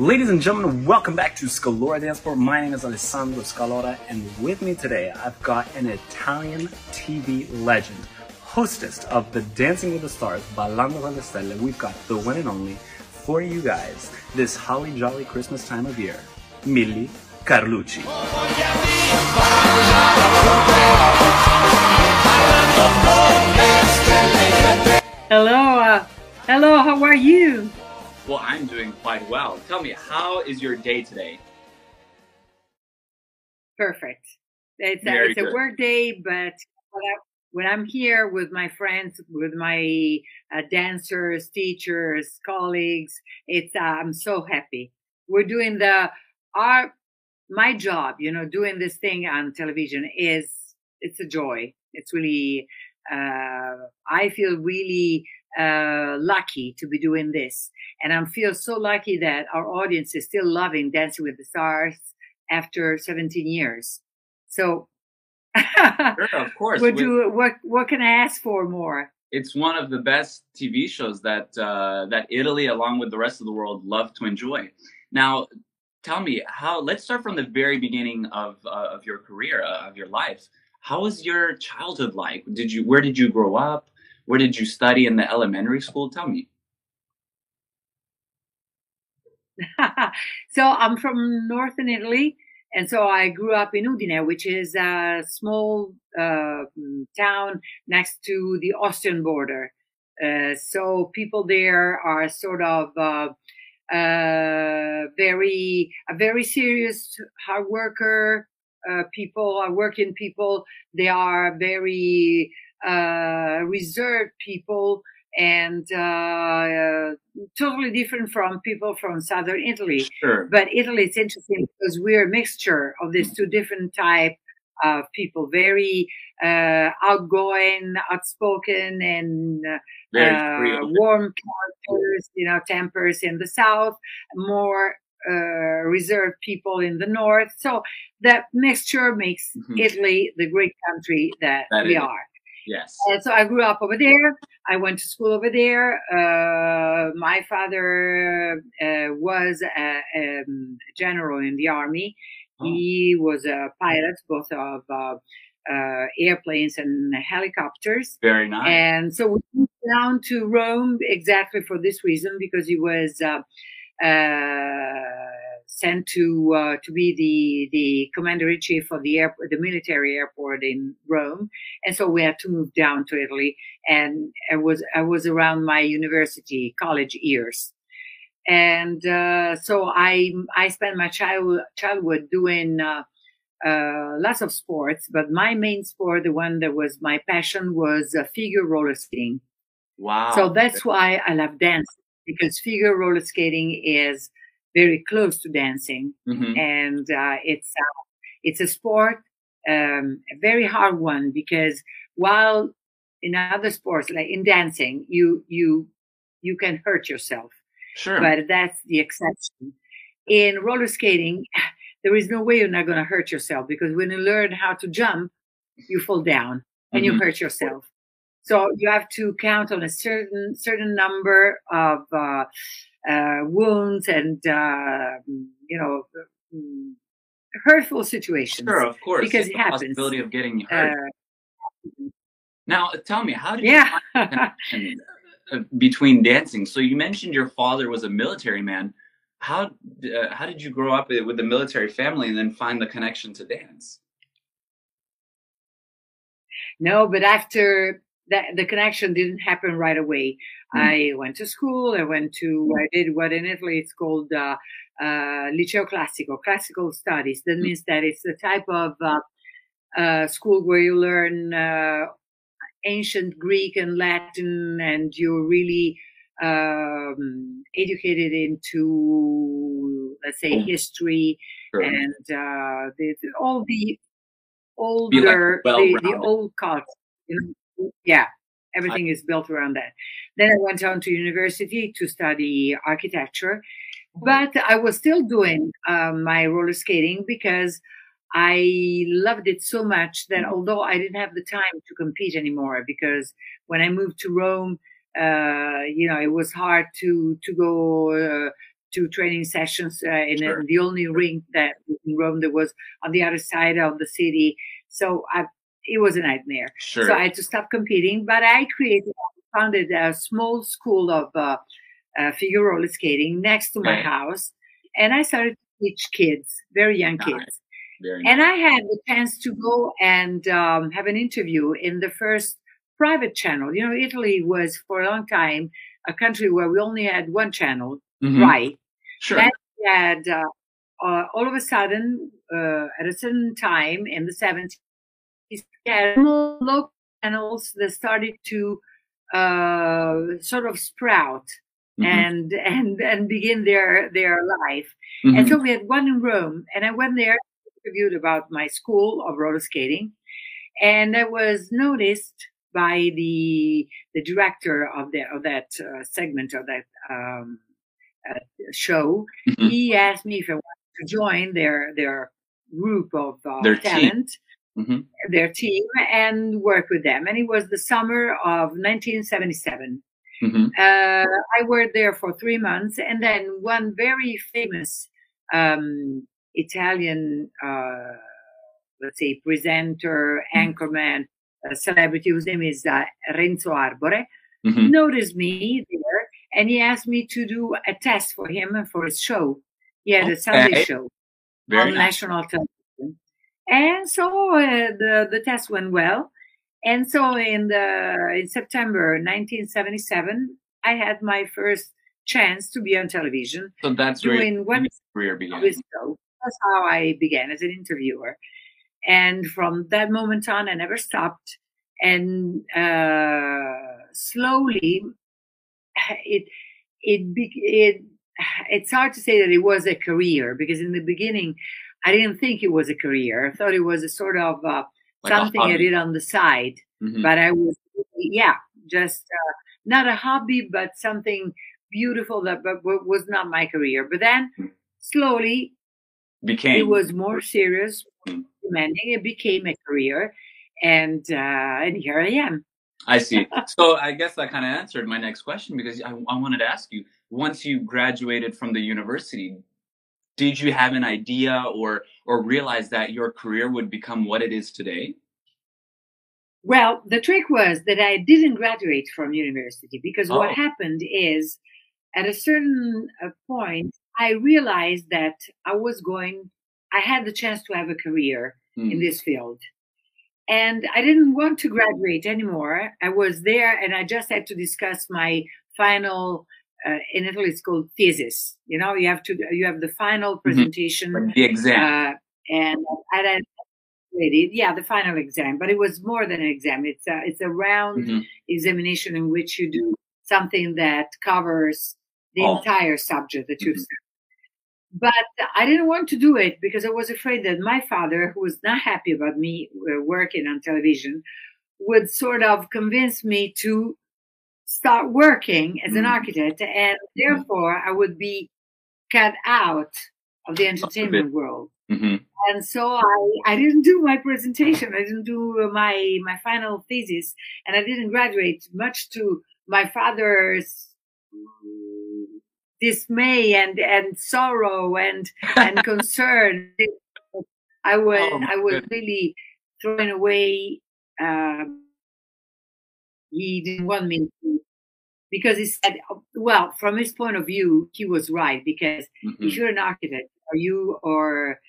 Ladies and gentlemen, welcome back to Scalora Dance Floor. My name is Alessandro Scalora, and with me today, I've got an Italian TV legend, hostess of the Dancing with the Stars, Ballando con le Stelle. We've got the one and only for you guys this holly jolly Christmas time of year, Milly Carlucci. Hello, uh, hello, how are you? Well, I'm doing quite well. Tell me, how is your day today? Perfect. It's, a, it's a work day, but when I'm here with my friends, with my uh, dancers, teachers, colleagues, it's uh, I'm so happy. We're doing the our my job, you know, doing this thing on television is it's a joy. It's really uh, I feel really uh, lucky to be doing this, and I feel so lucky that our audience is still loving Dancing with the Stars after 17 years. So, Sure, of course. what We- do what what can I ask for more? It's one of the best TV shows that uh, that Italy, along with the rest of the world, love to enjoy. Now, tell me how. Let's start from the very beginning of uh, of your career, uh, of your life. How was your childhood like? Did you where did you grow up? Where did you study in the elementary school? Tell me. so I'm from northern Italy, and so I grew up in Udine, which is a small uh, town next to the Austrian border. Uh, so people there are sort of uh, uh, very a very serious hard worker. Uh, people are working people. They are very uh, reserved people and uh, uh, totally different from people from southern Italy. Sure. But Italy, it's interesting because we're a mixture of these two different type of people, very uh, outgoing, outspoken, and uh, uh, warm characters, you know, tempers in the south, more uh, reserved people in the north. So that mixture makes Mhm. Italy the great country that, That we is. are. Yes. And so I grew up over there. I went to school over there. Uh, my father uh, was a, um, general in the army. Oh. He was a pilot, both of uh, uh, airplanes and helicopters. Very nice. And so we moved down to Rome exactly for this reason, because he was uh, uh, sent to uh, to be the the commander in chief of the airport, the military airport in Rome, and so we had to move down to Italy. And I was I was around my university college years, and uh, so I I spent my child, childhood doing. Uh, uh, lots of sports, but my main sport, the one that was my passion, was uh, figure roller skating. wow. So that's why I love dance because figure roller skating is very close to dancing, Mhm. and uh, it's uh, it's a sport, um, a very hard one because while in other sports like in dancing, you you you can hurt yourself, Sure. but that's the exception. In roller skating, there is no way you're not going to hurt yourself because when you learn how to jump, you fall down and you Mhm. hurt yourself. So you have to count on a certain certain number of uh, wounds and uh, you know mm, hurtful situations. Sure, of course. because It's it the happens. possibility of getting hurt. Uh, now, tell me, how did you yeah. uh, between dancing? So you mentioned your father was a military man. How uh, how did you grow up with a military family and then find the connection to dance? No, but after that, the connection didn't happen right away. Mm. I went to school. I went to, I did what in Italy it's called uh, uh, Liceo Classico, classical studies. That Mm. means that it's the type of uh, uh, school where you learn uh, ancient Greek and Latin, and you're really um, educated into, let's say, history Sure. and uh, the, all the Be like older, the, the old culture. You know? Yeah, everything is built around that. Then I went on to university to study architecture, but I was still doing um, my roller skating because I loved it so much that although I didn't have the time to compete anymore, because when I moved to Rome, uh, you know, it was hard to to go uh, two training sessions uh, in, Sure. in the only rink that in Rome that was on the other side of the city. So I, it was a nightmare. Sure. So I had to stop competing. But I created, founded a small school of uh, uh, figure roller skating next to my Right. house, and I started to teach kids, very young Nice. kids. Very And I had the chance to go and um, have an interview in the first private channel. You know, Italy was for a long time a country where we only had one channel, Mhm. right? Sure. Then we had uh, uh, all of a sudden uh, at a certain time in the 70s, had small local channels that started to uh, sort of sprout Mhm. and and and begin their their life. Mhm. And so we had one in Rome, and I went there, interviewed about my school of roller skating, and I was noticed by the the director of the of that uh, segment of that um, uh, show. Mhm. He asked me if I wanted to join their their group of uh, Their talent, Mhm. their team, and work with them. And it was the summer of 1977. Mhm. Uh, I worked there for three months, and then one very famous um, Italian, uh, let's say, presenter, anchorman, uh, celebrity whose name is uh, Renzo Arbore, Mhm. noticed me there, and he asked me to do a test for him and for his show. He had a Sunday Okay. show Very on nice. national television. And so uh, the the test went well. And so in the in September 1977, I had my first chance to be on television So that's where doing one career began. show. That's how I began as an interviewer. And from that moment on, I never stopped. And uh, slowly, it it it it's hard to say that it was a career because in the beginning, I didn't think it was a career. I thought it was a sort of uh, Like something I did on the side. Mhm. But I was, yeah, just uh, not a hobby, but something beautiful that but, but was not my career. But then Mm. slowly Became. it was more serious, Mm. demanding. It became a career, and uh, and here I am. I see. So I guess that kind of answered my next question because I, I wanted to ask you: once you graduated from the university, did you have an idea or or realize that your career would become what it is today? Well, the trick was that I didn't graduate from university because Oh. what happened is at a certain uh, point, I realized that I was going, I had the chance to have a career Hmm. in this field. And I didn't want to graduate anymore. I was there and I just had to discuss my final, uh, in Italy it's called thesis. You know, you have to, you have the final presentation Like the exam. uh, and I graduated. Yeah, the final exam, but it was more than an exam. It's a it's a round Mhm. examination in which you do something that covers the Oh. entire subject that you've Mhm. studied. But I didn't want to do it because I was afraid that my father, who was not happy about me uh, working on television, would sort of convince me to start working as an Mhm. architect, and therefore I would be cut out of the entertainment world Mhm. and so I, I didn't do my presentation. I didn't do my my final thesis, and I didn't graduate. Much to my father's mm, dismay and and sorrow and and concern, I was Oh, I was really throwing away. Um, he didn't want me to. Because he said, well, from his point of view, he was right. Because Mhm. if you're an architect or you or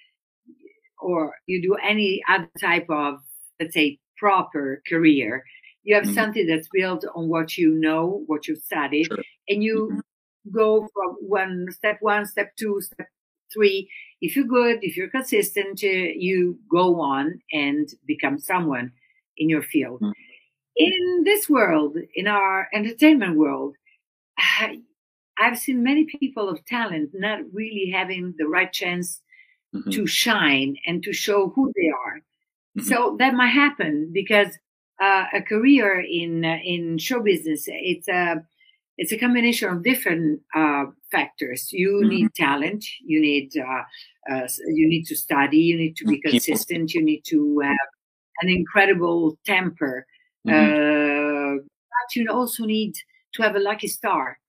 or you do any other type of let's say proper career you have Mhm. something that's built on what you know what you've studied Sure. and you Mhm. go from one step one step two step three if you're good if you're consistent uh, you go on and become someone in your field Mhm. In this world in our entertainment world I've seen many people of talent not really having the right chance Mhm. to shine and to show who they are. Mhm. So that might happen because uh, a career in uh, in show business it's a it's a combination of different uh, factors. You Mhm. need talent. You need uh, uh, you need to study. You need to be consistent. You need to have an incredible temper. Mhm. Uh, but you also need to have a lucky star.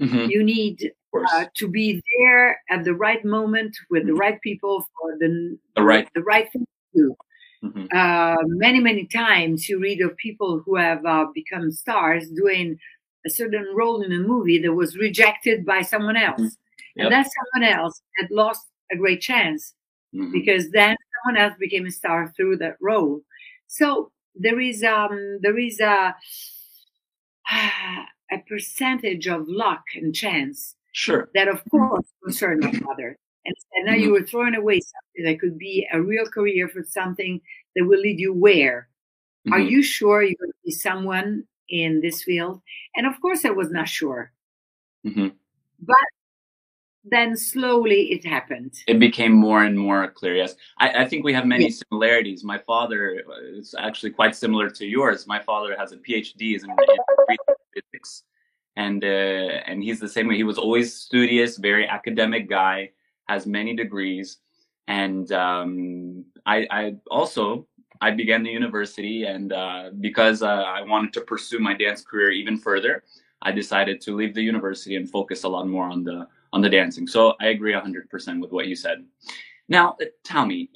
Mhm. You need uh, to be there at the right moment with the right people for the The right- the right thing to do. Mhm. Uh, many many times you read of people who have uh, become stars doing a certain role in a movie that was rejected by someone else, Yep. and that someone else had lost a great chance Mhm. because then someone else became a star through that role. So there is um there is a a percentage of luck and chance Sure. that of course concern my father. And, and now you were throwing away something that could be a real career for something that will lead you where? Are Mhm. you sure you're going to be someone in this field? And of course I was not sure. Mhm. But then slowly it happened. it became more and more clear. Yes, I, I think we have many Yeah. similarities. My father is actually quite similar to yours. My father has a PhD in, in physics, and uh, and he's the same way. He was always studious, very academic guy, has many degrees, and um, I, I also I began the university, and uh, because uh, I wanted to pursue my dance career even further, I decided to leave the university and focus a lot more on the on the dancing. So I agree 100% with what you said. Now, uh, tell me,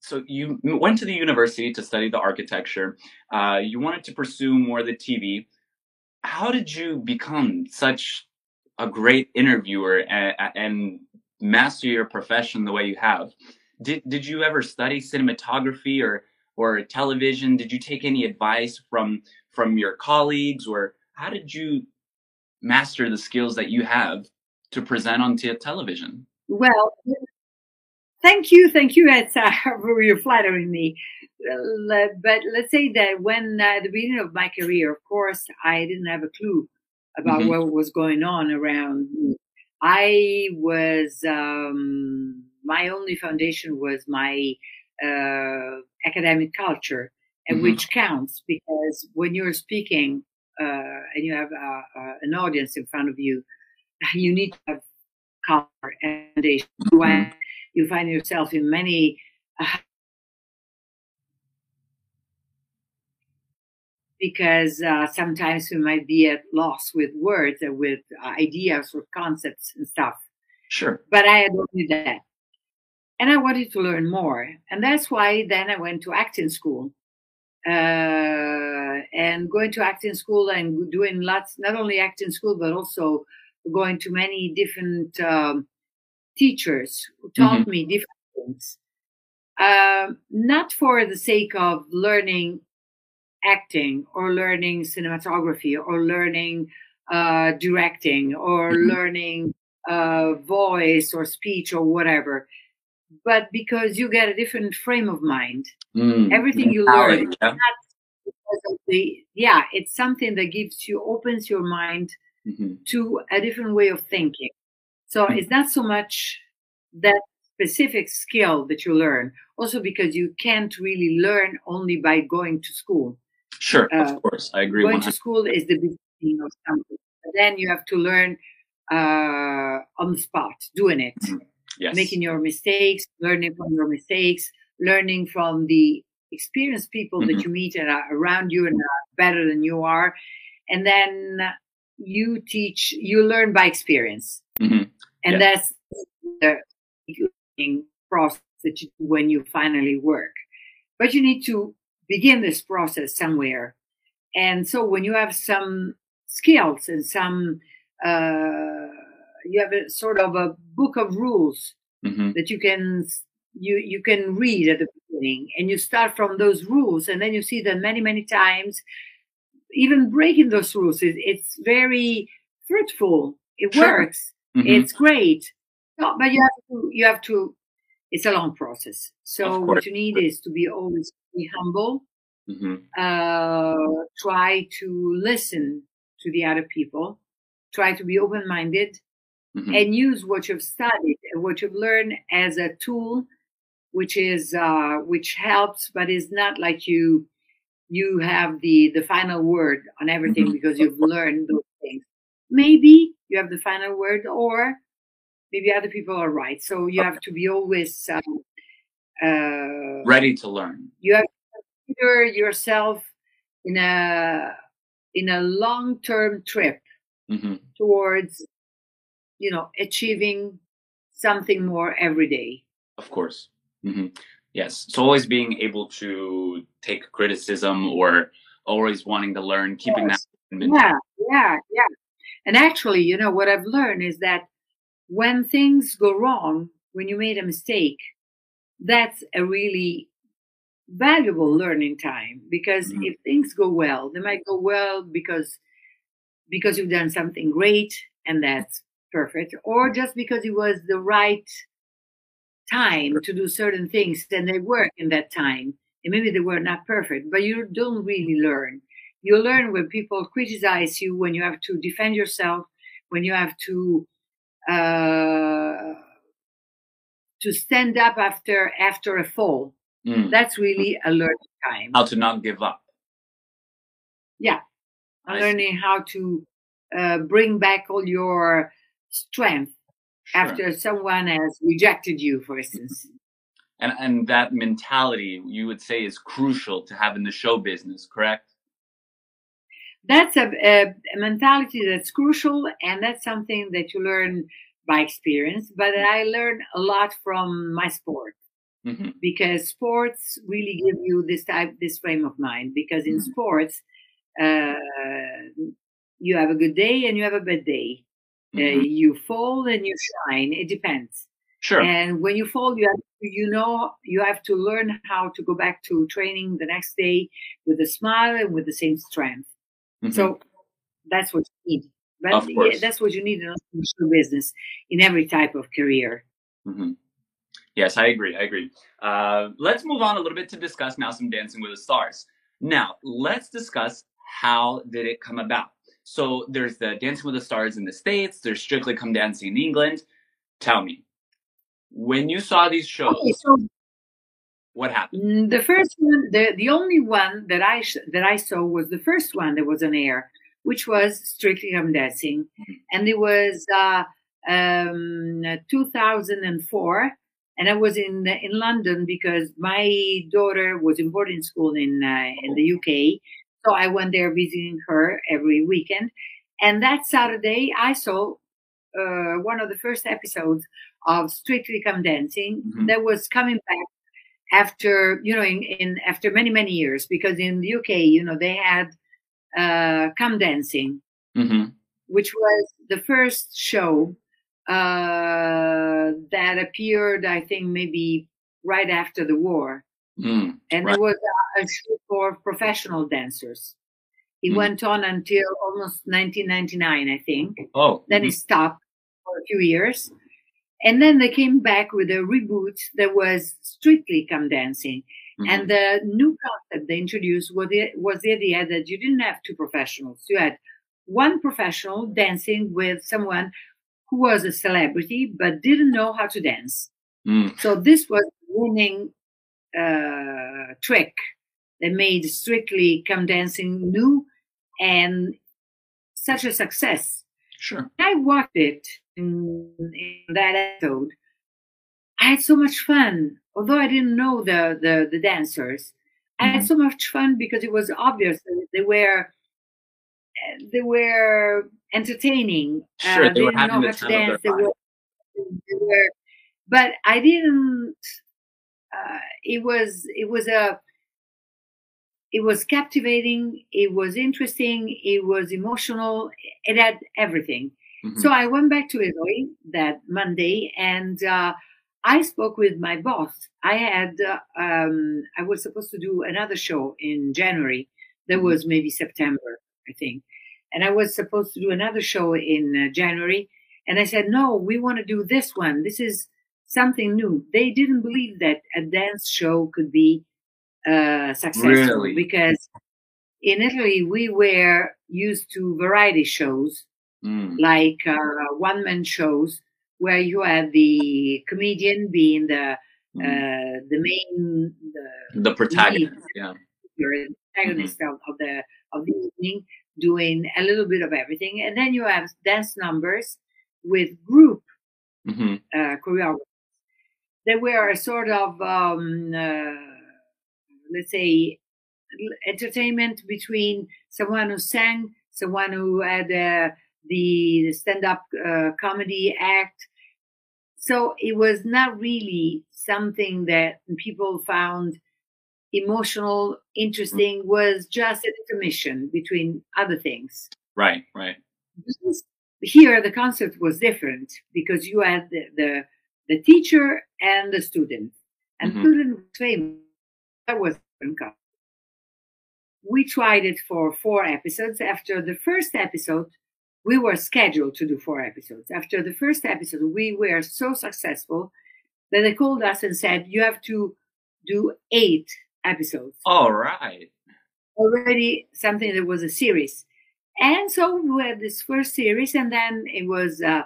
so you went to the university to study the architecture. Uh, you wanted to pursue more the TV. How did you become such a great interviewer and, and master your profession the way you have? Did did you ever study cinematography or or television? Did you take any advice from from your colleagues, or how did you master the skills that you have to present on te- television? Well, thank you, thank you. It's for you're flattering me. Uh, But let's say that when uh, at the beginning of my career, of course, I didn't have a clue about Mhm. what was going on around me. I was um, my only foundation was my uh, academic culture, and Mhm. which counts because when you're speaking uh, and you have uh, uh, an audience in front of you, you need to have culture and foundation. When you find yourself in many uh, because uh, sometimes we might be at loss with words and with uh, ideas or concepts and stuff. Sure. But I had only that. And I wanted to learn more. And that's why then I went to acting school. Uh, and going to acting school and doing lots, not only acting school, but also going to many different um, teachers who taught me different things. Um, not for the sake of learning acting or learning cinematography or learning uh, directing or Mhm. learning uh, voice or speech or whatever, but because you get a different frame of mind. Mm, Everything you learn, yeah. because of the yeah, it's something that gives you opens your mind Mhm. to a different way of thinking. So Mm. it's not so much that specific skill that you learn, also because you can't really learn only by going to school. Sure, Uh, of course, I agree. going 100. to school is the beginning of something. But then you have to learn uh, on the spot, doing it, Yes. making your mistakes, learning from your mistakes, learning from the experienced people Mhm. that you meet and are around you and are better than you are. And then you teach, you learn by experience. Mhm. And Yes. that's the learning process that you do when you finally work. But you need to begin this process somewhere. And so when you have some skills and some, uh, you have a sort of a book of rules Mhm. that you can you you can read at the beginning and you start from those rules and then you see that many many times even breaking those rules it, it's very fruitful it Sure. works Mhm. it's great no, but you have to you have to it's a long process so what you need is to be always be humble Mhm. uh, try to listen to the other people try to be open-minded Mhm. and use what you've studied and what you've learned as a tool which is uh, which helps but is not like you you have the the final word on everything Mhm. because you've learned those things maybe you have the final word or maybe other people are right so you have to be always um, uh, Ready to learn. you have to consider yourself in a in a long term trip Mhm. towards you know, achieving something more every day. Of course. Mm-hmm. Yes. So always being able to take criticism or always wanting to learn, keeping yes. that. Yeah, yeah, yeah. And actually, you know, what I've learned is that when things go wrong, when you made a mistake, that's a really valuable learning time because mm-hmm. if things go well, they might go well because because you've done something great and that's perfect, or just because it was the right time to do certain things and they work in that time. And maybe they were not perfect, but you don't really learn. You learn when people criticize you, when you have to defend yourself, when you have to uh, to stand up after after a fall. Mm. That's really a learning time. How to not give up. Yeah, learning how to uh, bring back all your strength sure. after someone has rejected you, for instance. And and that mentality you would say is crucial to have in the show business, correct? That's a, a, a mentality that's crucial, and that's something that you learn by experience. But I learned a lot from my sport. Mm-hmm. because sports really give you this type this frame of mind because in mm-hmm. sports uh, you have a good day and you have a bad day mm-hmm. uh, you fall and you shine it depends sure and when you fall you have to, you know you have to learn how to go back to training the next day with a smile and with the same strength so mm-hmm. that's what you need but yeah, that's what you need in business in every type of career mm-hmm. Yes, I agree. I agree. Uh, let's move on a little bit to discuss now some Dancing with the Stars. Now, let's discuss how did it come about. So there's the Dancing with the Stars in the States. There's Strictly Come Dancing in England. Tell me, when you saw these shows, okay, so what happened? Mm, the first one, the the only one that I sh- that I saw was the first one that was on air, which was Strictly Come Dancing, mm-hmm. and it was uh, um, 2004 and I was in in London because my daughter was in boarding school in uh, in the UK, so I went there visiting her every weekend. And that Saturday, I saw uh, one of the first episodes of Strictly Come Dancing mm-hmm. that was coming back after you know in, in, after many many years because in the UK, you know, they had uh, Come Dancing, mm-hmm. which was the first show uh, that appeared, I think, maybe right after the war. Mm, and right. it was a, a, show for professional dancers. It mm. went on until almost 1999, I think. Oh. Then mm-hmm. it stopped for a few years. And then they came back with a reboot that was strictly come dancing. Mm-hmm. And the new concept they introduced was the, was the idea that you didn't have two professionals. You had one professional dancing with someone who was a celebrity but didn't know how to dance. Mm. So this was winning uh, trick that made Strictly Come Dancing new and such a success. Sure. I watched it in, in, that episode. I had so much fun, although I didn't know the the, the dancers. Mm-hmm. I had mm-hmm. so much fun because it was obvious that they were they were entertaining. Sure, uh, they, they were didn't know how to dance. They were, they were, but I didn't. Uh, it was it was a it was captivating. It was interesting. It was emotional. It had everything. Mm-hmm. So I went back to Italy that Monday, and uh, I spoke with my boss. I had uh, um, I was supposed to do another show in January. That mm-hmm. was maybe September, I think. And I was supposed to do another show in uh, January. And I said, no, we want to do this one. This is something new. They didn't believe that a dance show could be uh, successful really? because in Italy we were used to variety shows mm. like uh, one man shows where you have the comedian being the mm. uh, the main the, the protagonist, lead, yeah, the protagonist mm-hmm. of, of the of the evening, doing a little bit of everything. And then you have dance numbers with group mm-hmm. uh, choreographers. They were a sort of, um, uh, let's say, entertainment between someone who sang, someone who had a the stand-up uh, comedy act. So it was not really something that people found emotional, interesting. Was just an intermission between other things. Right, right. Here, the concept was different because you had the the, the teacher and the student, and mm-hmm. student was famous. That was we tried it for four episodes. After the first episode, we were scheduled to do four episodes. After the first episode, we were so successful that they called us and said, You have to do eight episodes. All right. Already something that was a series. And so we had this first series, and then it was uh,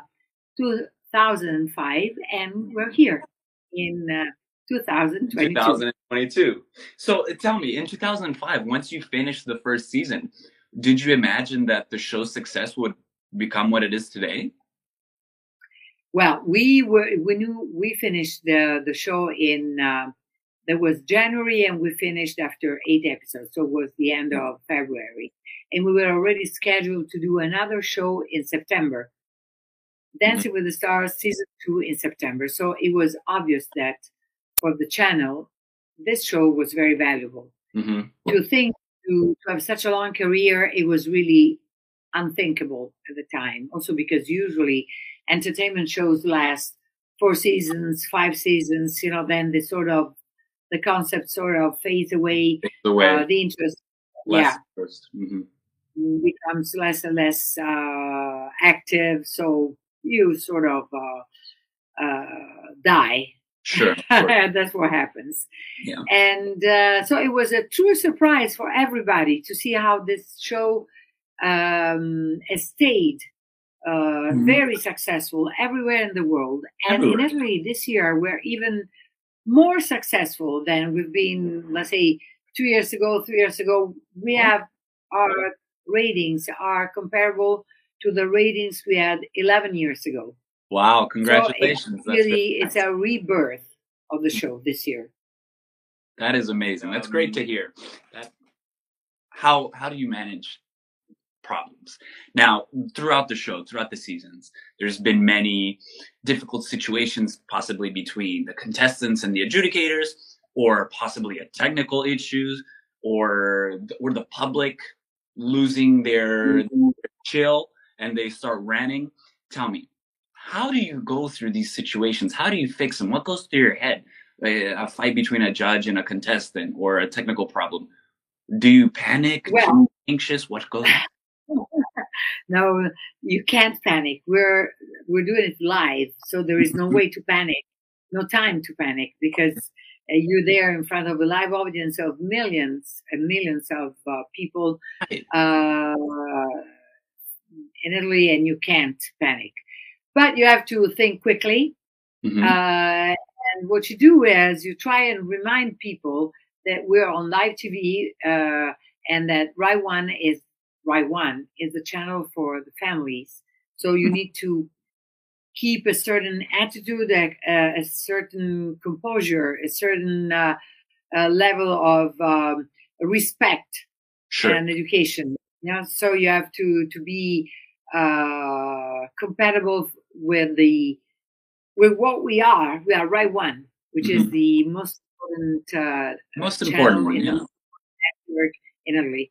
2005, and we're here in uh, 2022. 2022. So uh, tell me, in 2005, once you finished the first season, did you imagine that the show's success would become what it is today? Well, we were we knew we finished the the show in uh, that was January, and we finished after eight episodes, so it was the end of February, and we were already scheduled to do another show in September. Dancing mm-hmm. with the Stars season two in September. So it was obvious that for the channel, this show was very valuable. Mm-hmm. To think to, to have such a long career, it was really unthinkable at the time. Also because usually entertainment shows last four seasons, five seasons. You know, then the sort of the concept sort of fades away. Away. Uh, the interest, less yeah, mm-hmm. becomes less and less uh, active. So you sort of uh, uh die Sure. That's what happens. Yeah. And uh, so it was a true surprise for everybody to see how this show um, stayed uh, mm-hmm. very successful everywhere in the world. And everywhere. in Italy this year, we're even more successful than we've been, let's say, two years ago, three years ago. We have our ratings are comparable to the ratings we had 11 years ago. Wow, congratulations. So it's really, it's a rebirth of the show this year. That is amazing. That's great to hear. That how how do you manage problems? Now, throughout the show, throughout the seasons, there's been many difficult situations possibly between the contestants and the adjudicators or possibly a technical issues or or the public losing their, mm-hmm. their chill and they start ranting. Tell me, how do you go through these situations? How do you fix them? What goes through your head? A, fight between a judge and a contestant or a technical problem. Do you panic? Well, you anxious? What goes? no, you can't panic. We're we're doing it live, so there is no way to panic. No time to panic because uh, you're there in front of a live audience of millions and millions of uh, people uh, in Italy, and you can't panic but you have to think quickly. Mm-hmm. Uh, and what you do is you try and remind people that we're on live TV uh, and that Rai One is Rai One is the channel for the families. So you mm-hmm. need to keep a certain attitude, a, a certain composure, a certain uh, uh, level of um, respect sure. and education. Yeah, so you have to to be uh, compatible with the with what we are. We are Rai One, which mm-hmm. is the most important uh, most important one, yeah. network in Italy.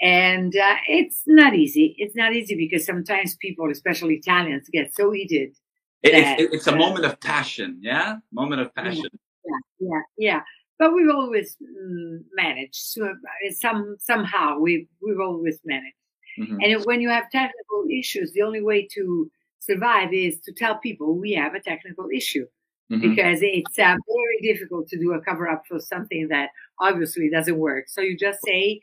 And uh, it's not easy. It's not easy because sometimes people, especially Italians, get so heated. It, it, it's a moment of passion, yeah, moment of passion. Yeah, yeah, yeah. But we've always mm, managed. So uh, some somehow we we've always managed. Mm-hmm. And when you have technical issues, the only way to survive is to tell people we have a technical issue mm-hmm. because it's uh, very difficult to do a cover up for something that obviously doesn't work. So you just say,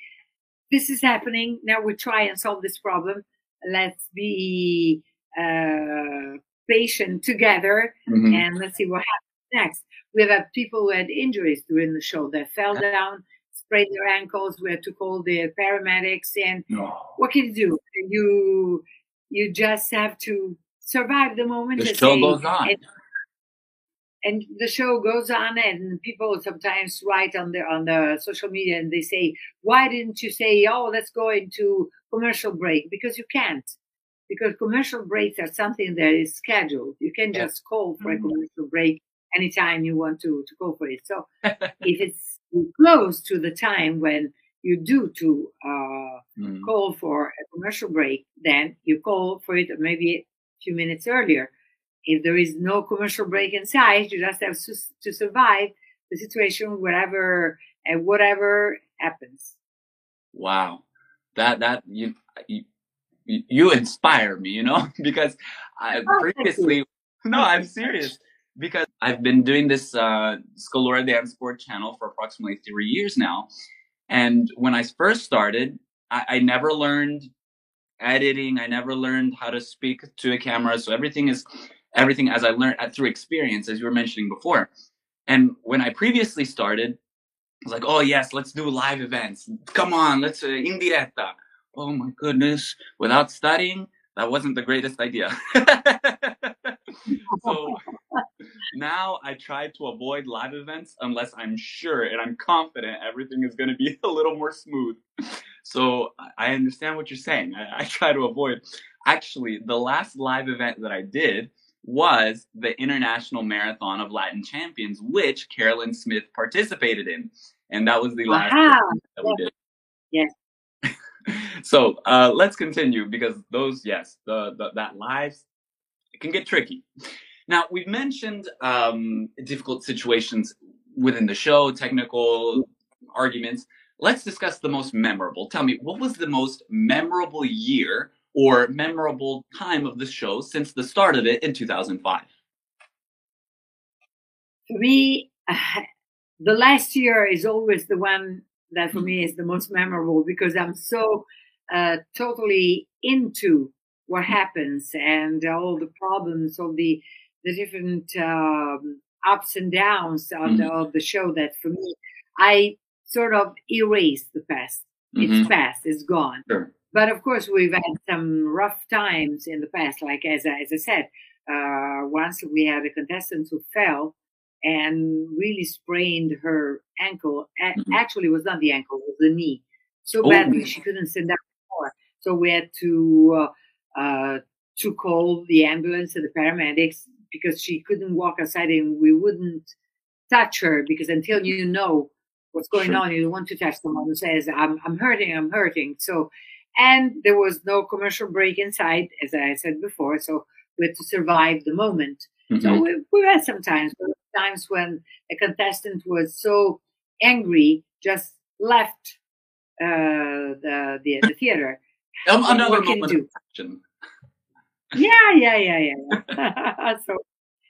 this is happening. Now we try and solve this problem. Let's be uh, patient together mm-hmm. and let's see what happens next. We have had people who had injuries during the show that fell down, sprained their ankles. We had to call the paramedics and no. what can you do? You, you just have to survive the moment. The show goes on. And, and, the show goes on, and people sometimes write on the on the social media and they say, "Why didn't you say, oh, let's go into commercial break?" Because you can't. because commercial breaks are something that is scheduled. You can Yeah. just call for Mhm. a commercial break anytime you want to, to go for it. So if it's close to the time when you do to uh, Mhm. call for a commercial break, then you call for it maybe a few minutes earlier. If there is no commercial break in sight, you just have to, to survive the situation wherever and whatever happens. Wow, that that you you, you inspire me, you know, because I Oh, previously no, I'm serious because I've been doing this uh, Scalora Dance Sport channel for approximately three years now, and when I first started, I, I never learned editing. I never learned how to speak to a camera, so everything is everything as I learned uh, through experience, as you were mentioning before. And when I previously started, I was like, oh yes, let's do live events. Come on, let's uh. Oh my goodness, without studying, that wasn't the greatest idea. so now I try to avoid live events unless I'm sure and I'm confident everything is going to be a little more smooth. So I- understand what you're saying. I, I try to avoid. Actually, the last live event that I did was the International Marathon of Latin Champions, which Carolyn Smith participated in. And that was the last Aha! that we did. Yes. so uh, let's continue because those, yes, the, the that lives can get tricky. Now we've mentioned um, difficult situations within the show, technical arguments. Let's discuss the most memorable. Tell me, what was the most memorable year or memorable time of the show since the start of it in 2005? For me, the last year is always the one that for me is the most memorable because I'm so uh, totally into what happens and all the problems, all the the different um, ups and downs of, the, of the show. That for me, I sort of erase the past. Mhm. It's past. It's gone. Sure. But of course, we've had some rough times in the past. Like as I, as I said, uh, once we had a contestant who fell and really sprained her ankle. A- Mhm. Actually, it was not the ankle; it was the knee. So Oh. badly she couldn't sit up anymore. So we had to uh, uh, to call the ambulance and the paramedics because she couldn't walk outside, and we wouldn't touch her because until you know what's going Sure. on, you don't want to touch someone who says, "I'm I'm hurting, I'm hurting." So, and there was no commercial break inside, as I said before. So we had to survive the moment. So Mhm. we, we had some times, times when a contestant was so angry, just left uh, the, the the theater. Um, another moment do? of action. Yeah, yeah, yeah, yeah. so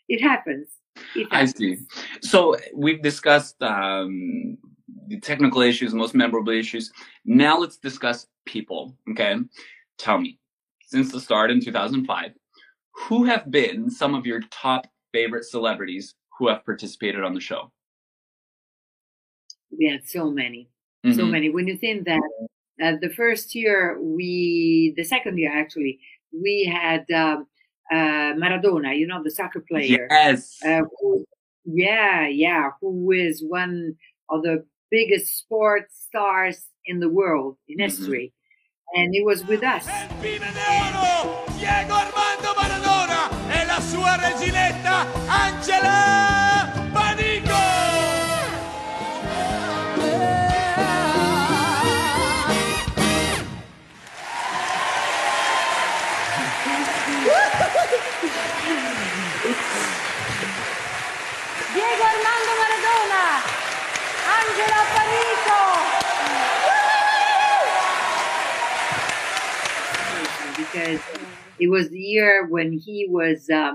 it happens. It happens. I see. So we've discussed um, the technical issues, most memorable issues. Now let's discuss people. Okay, tell me, since the start in 2005, who have been some of your top favorite celebrities who have participated on the show? We had so many. so Mhm. many. When you think that uh, the first year we, the second year actually, we had um, uh, Maradona, you know, the soccer player. Yes. Uh, who, yeah, yeah, who is one of the biggest sports stars in the world in Mhm. history, and he was with us. El pibe de oro, Diego Armando Maradona e la sua reginetta Angela because it was the year when he was uh,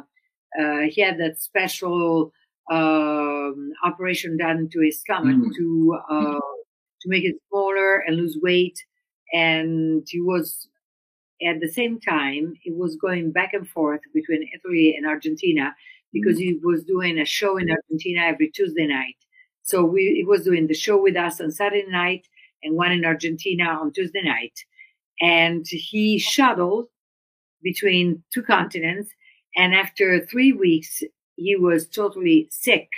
uh, he had that special um, operation done to his stomach Mm. to uh, to make it smaller and lose weight, and he was at the same time he was going back and forth between Italy and Argentina because he was doing a show in Argentina every Tuesday night. So we he was doing the show with us on Saturday night and one in Argentina on Tuesday night and he shuttled between two continents. And after three weeks, he was totally sick,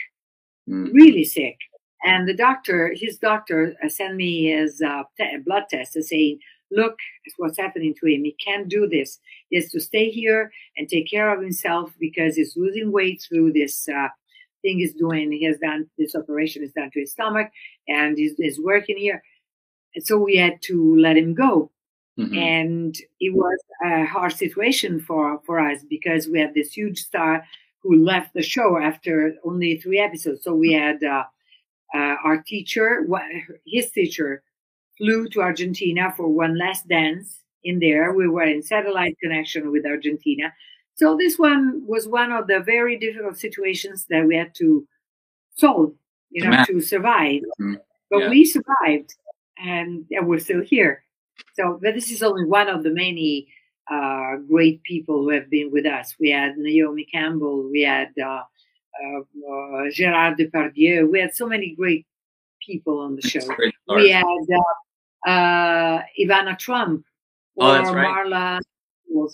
Mm. really sick. And the doctor, his doctor, uh, sent me his uh, te- blood test saying, look at what's happening to him. He can't do this. He has to stay here and take care of himself because he's losing weight through this uh, thing he's doing. He has done this operation is done to his stomach and he's, he's working here. And so we had to let him go. Mm-hmm. And it was a hard situation for, for us because we had this huge star who left the show after only three episodes. So we had uh, uh, our teacher, his teacher, flew to Argentina for one last dance in there. We were in satellite connection with Argentina. So this one was one of the very difficult situations that we had to solve, you know, to survive. Mm-hmm. But yeah. we survived and, and we're still here. So, but this is only one of the many uh, great people who have been with us. We had Naomi Campbell, we had uh, uh, uh Gerard Depardieu, we had so many great people on the show. We had uh, uh, Ivana Trump or oh, right. Marla.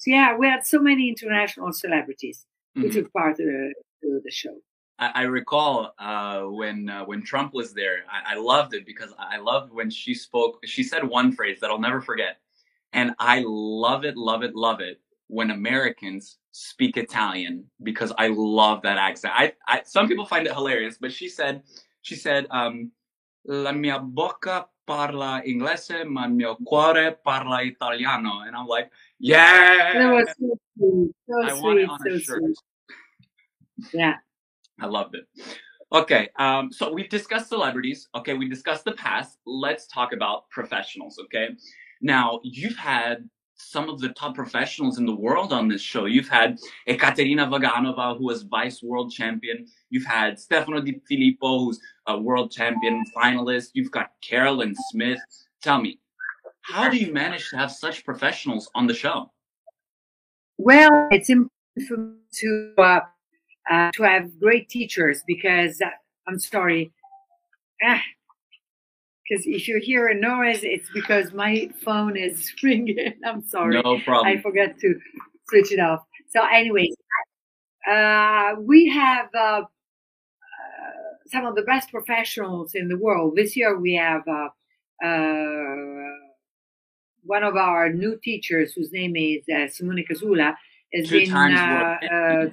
Yeah, we had so many international celebrities mm-hmm. who took part of the, the show. I, I recall uh, when uh, when Trump was there. I, I, loved it because I loved when she spoke. She said one phrase that I'll never forget, and I love it, love it, love it when Americans speak Italian because I love that accent. I, I some people find it hilarious, but she said she said um, la mia bocca parla inglese, ma il mio cuore parla italiano, and I'm like, yeah. That was so sweet, so I sweet, so sweet. Yeah. I loved it. Okay, um, so we've discussed celebrities. Okay, we discussed the past. Let's talk about professionals. Okay, now you've had some of the top professionals in the world on this show. You've had Ekaterina Vaganova, who was vice world champion. You've had Stefano Di Filippo, who's a world champion finalist. You've got Carolyn Smith. Tell me, how do you manage to have such professionals on the show? Well, it's important to uh, uh, to have great teachers because uh, I'm sorry, because ah, if you hear a noise, it's because my phone is ringing. I'm sorry. No problem. I forgot to switch it off. So, anyways, uh, we have uh, uh, some of the best professionals in the world. This year, we have uh, one of our new teachers, whose name is Simone Casula, has Two been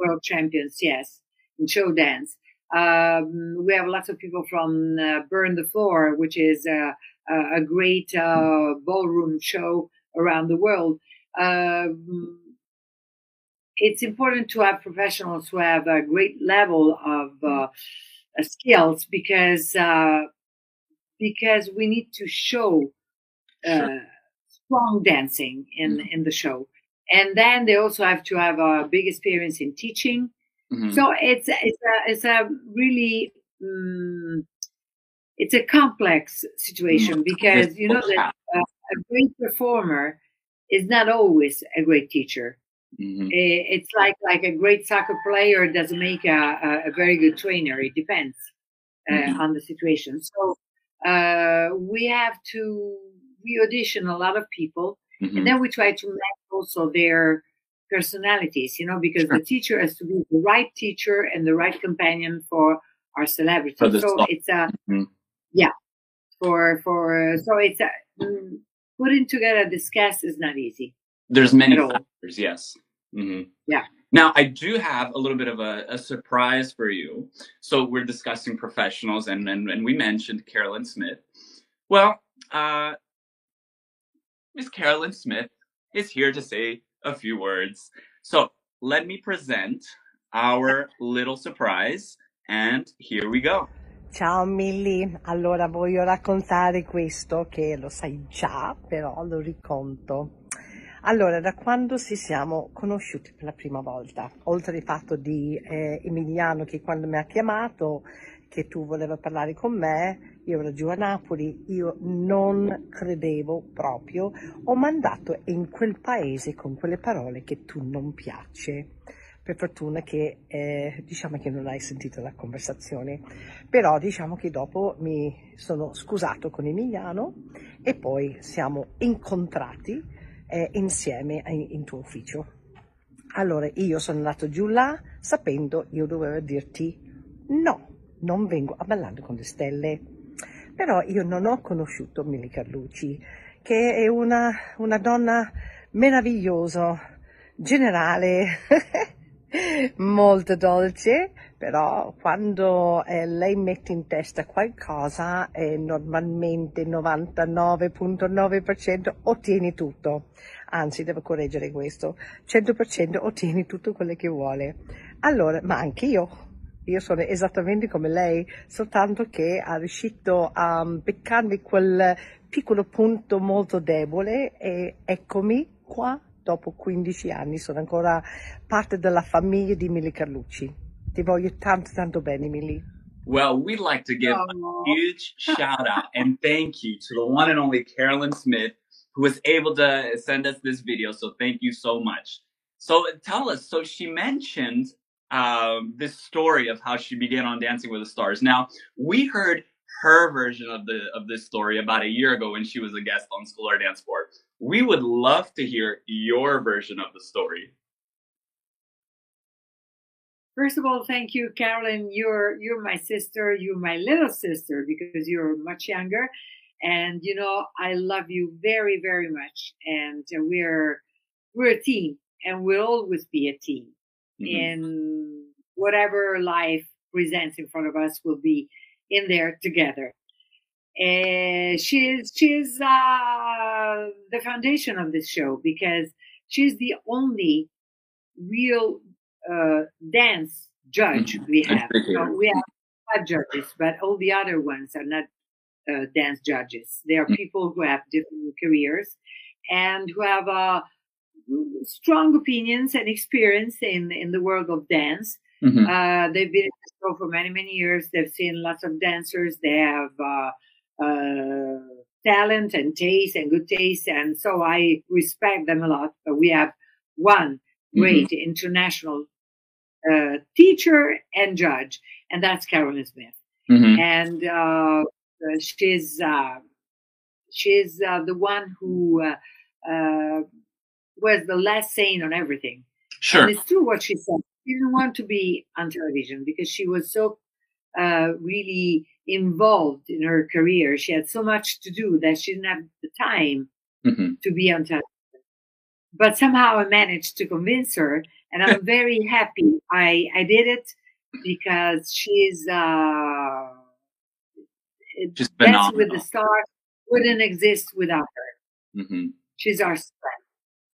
world champions, yes, in show dance. Um, we have lots of people from uh, Burn the Floor, which is a, a great uh, ballroom show around the world. Um, it's important to have professionals who have a great level of uh, skills because uh, because we need to show uh, sure. strong dancing in mm. in the show and then they also have to have a big experience in teaching. Mm-hmm. So it's it's a it's a really um, it's a complex situation mm-hmm. because you know that uh, a great performer is not always a great teacher. Mm-hmm. It's like like a great soccer player doesn't make a, a, very good trainer. It depends uh, mm-hmm. on the situation. So uh, we have to we audition a lot of people, and mm-hmm. then we try to match also their personalities, you know, because sure. the teacher has to be the right teacher and the right companion for our celebrity. So it's a, mm-hmm. yeah, for, for, so it's a, mm, putting together this cast is not easy. There's many factors, yes. Mm-hmm. Yeah. Now, I do have a little bit of a, a surprise for you. So we're discussing professionals, and, and, and we mentioned Carolyn Smith. Well, uh, Miss Carolyn Smith is here to say a few words. So let me present our little surprise, and here we go. Ciao Milly, allora voglio raccontare questo che lo sai già, però lo riconto. Allora, da quando ci siamo conosciuti per la prima volta, oltre al fatto di eh, Emiliano che quando mi ha chiamato che tu volevi parlare con me, io ero giù a Napoli, io non credevo proprio, ho mandato in quel paese con quelle parole che tu non piace. Per fortuna che eh, diciamo che non hai sentito la conversazione, però diciamo che dopo mi sono scusato con Emiliano e poi siamo incontrati eh, insieme in, in tuo ufficio. Allora io sono andato giù là sapendo io dovevo dirti no, non vengo a ballare con le stelle Però io non ho conosciuto Milly Carlucci, che è una, una donna meravigliosa, generale, molto dolce, però quando eh, lei mette in testa qualcosa eh, normalmente 99.9% ottieni tutto, anzi devo correggere questo, 100% ottieni tutto quello che vuole. Allora, ma anche io, io sono esattamente come lei, soltanto che ha riuscito a beccarmi quel piccolo punto molto debole e eccomi qua dopo 15 anni, sono ancora parte della famiglia di Milly Carlucci. Ti voglio tanto tanto bene, Milly. Well, we'd like to give a huge shout out and thank you to the one and only Carolyn Smith, who was able to send us this video. So thank you so much. So tell us, so she mentioned um, this story of how she began on Dancing with the Stars. Now, we heard her version of the of this story about a year ago when she was a guest on Scholar Dance Sport. We would love to hear your version of the story. First of all, thank you, Carolyn. You're you're my sister. You're my little sister because you're much younger, and you know I love you very very much. And we're we're a team, and we'll always be a team. Mm-hmm. And whatever life presents in front of us, we'll be in there together. And she's she's uh, the foundation of this show because she's the only real uh, dance judge mm-hmm. we have. So we have five judges, but all the other ones are not uh, dance judges. They are mm-hmm. people who have different careers and who have uh, strong opinions and experience in in the world of dance. Mm-hmm. Uh, they've been in the show for many many years. They've seen lots of dancers. They have uh, uh, talent and taste and good taste, and so I respect them a lot. But we have one great mm-hmm. international uh, teacher and judge, and that's Carolyn Smith. Mm-hmm. And uh, she's uh, she's uh, the one who uh, uh, was the last saying on everything. Sure, and it's true what she said. She didn't want to be on television because she was so really involved in her career. She had so much to do that she didn't have the time mm-hmm. to be on television but somehow I managed to convince her, and I'm very happy I I did it because she's uh, just Dancing with the Stars wouldn't exist without her. Mm-hmm. She's our strength.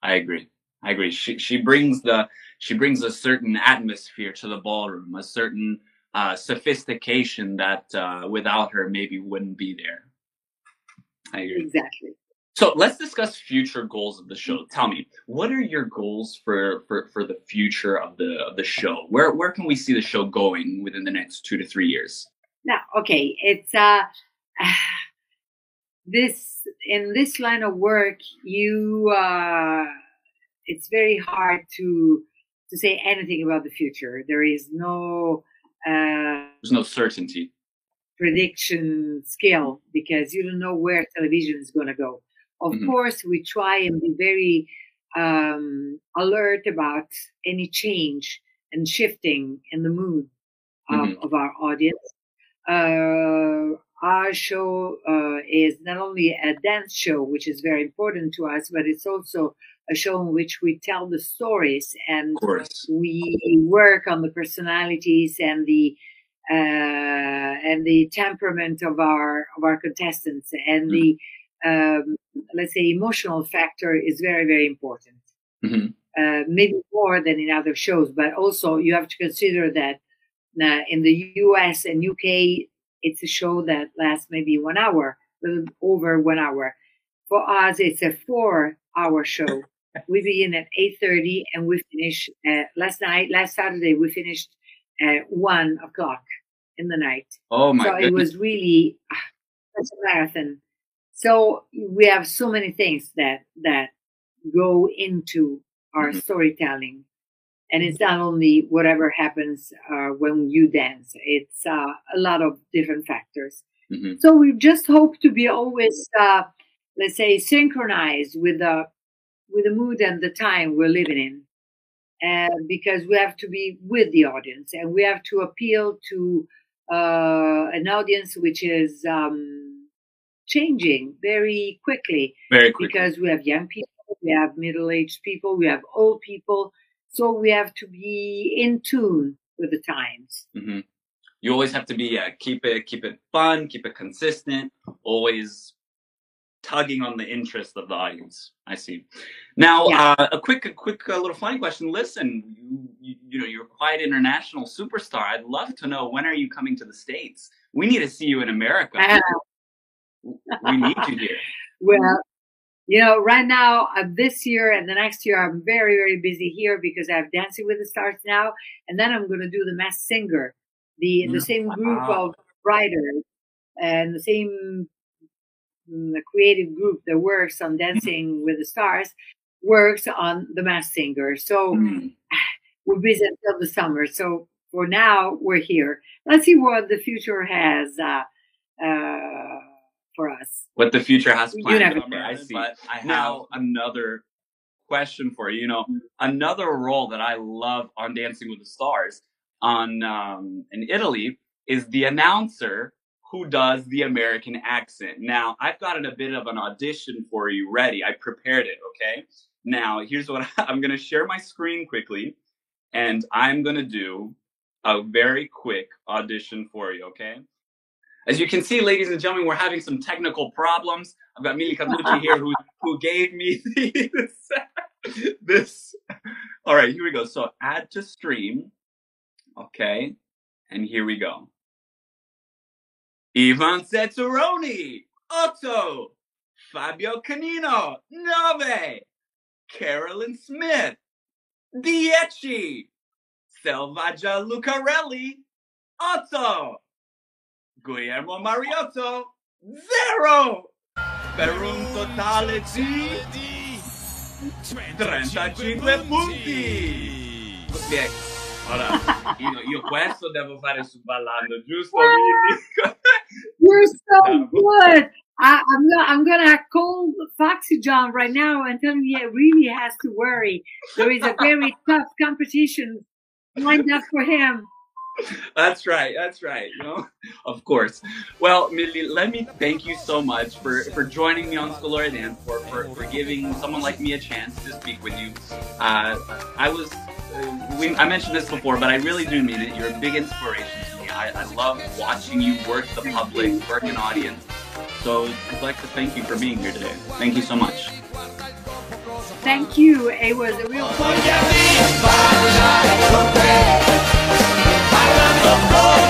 I agree. I agree. She she brings the she brings a certain atmosphere to the ballroom, a certain uh, sophistication that uh, without her maybe wouldn't be there. I agree. Exactly. So let's discuss future goals of the show. Tell me, what are your goals for, for, for the future of the of the show? Where where can we see the show going within the next two to three years? Now, okay, it's uh this in this line of work, you uh it's very hard to to say anything about the future. There is no uh there's no certainty prediction skill because you don't know where television is going to go. Of mm-hmm. course, we try and be very um, alert about any change and shifting in the mood of, mm-hmm. of our audience. Uh, our show uh, is not only a dance show, which is very important to us, but it's also a show in which we tell the stories and we work on the personalities and the uh, and the temperament of our of our contestants and mm-hmm. the um, let's say, emotional factor is very, very important. Mm-hmm. Uh, maybe more than in other shows, but also you have to consider that uh, in the US and UK, it's a show that lasts maybe one hour, a little over one hour. For us, it's a four-hour show. we begin at eight thirty and we finish uh, last night. Last Saturday, we finished at one o'clock in the night. Oh my! So goodness. it was really uh, a marathon. So we have so many things that, that go into our mm-hmm. storytelling. And it's not only whatever happens uh, when you dance, it's uh, a lot of different factors. Mm-hmm. So we just hope to be always, uh, let's say, synchronized with the, with the mood and the time we're living in. And because we have to be with the audience and we have to appeal to uh, an audience which is um, changing very quickly Very quickly. because we have young people, we have middle-aged people, we have old people, so we have to be in tune with the times. hmm You always have to be uh, keep it keep it fun, keep it consistent, always tugging on the interest of the audience. I see. Now, Yeah. uh, a quick a quick uh, little funny question. Listen, you, you you know you're quite international superstar. I'd love to know when are you coming to the states? We need to see you in America. Uh, we need you here. Well, you know, right now, uh, this year and the next year, I'm very, very busy here because I have Dancing with the Stars now, and then I'm going to do the Masked Singer, the the Mm, same group wow. of writers and the same mm, the creative group that works on Dancing with the Stars works on the Masked Singer. So Mm. we're busy until the summer. So for now, we're here. Let's see what the future has uh, uh, for us. What the future has planned. never for I see. But I have now another question for you. You know, another role that I love on Dancing with the Stars on um, in Italy is the announcer who does the American accent. Now, I've gotten a bit of an audition for you ready. I prepared it. Okay. Now, here's what I'm going to share my screen quickly, and I'm going to do a very quick audition for you. Okay. As you can see, ladies and gentlemen, we're having some technical problems. I've got Milly Carlucci here who, who gave me this, this. All right, here we go. So add to stream. Okay. And here we go. Ivan Zazzaroni, Otto, Fabio Canino, Nove, Carolyn Smith, Dieci, Selvaggia Lucarelli, Otto, Guillermo Mariotto, zero! Per un totale di 35 punti! Beh, ora, io, io questo devo fare su ballando, giusto? You're so Yeah. good. I, I'm not, I'm gonna call Foxy John right now and tell him he really has to worry. There is a very tough competition lined up for him. That's right. That's right. You know, of course. Well, Milly, let me thank you so much for, for joining me on Scalora Dance, for, for, for giving someone like me a chance to speak with you. Uh, I was, uh, we, I mentioned this before, but I really do mean it. You're a big inspiration to me. I, I love watching you work the public, work an audience. So I'd like to thank you for being here today. Thank you so much. Thank you. It was a real pleasure. Oh, heart.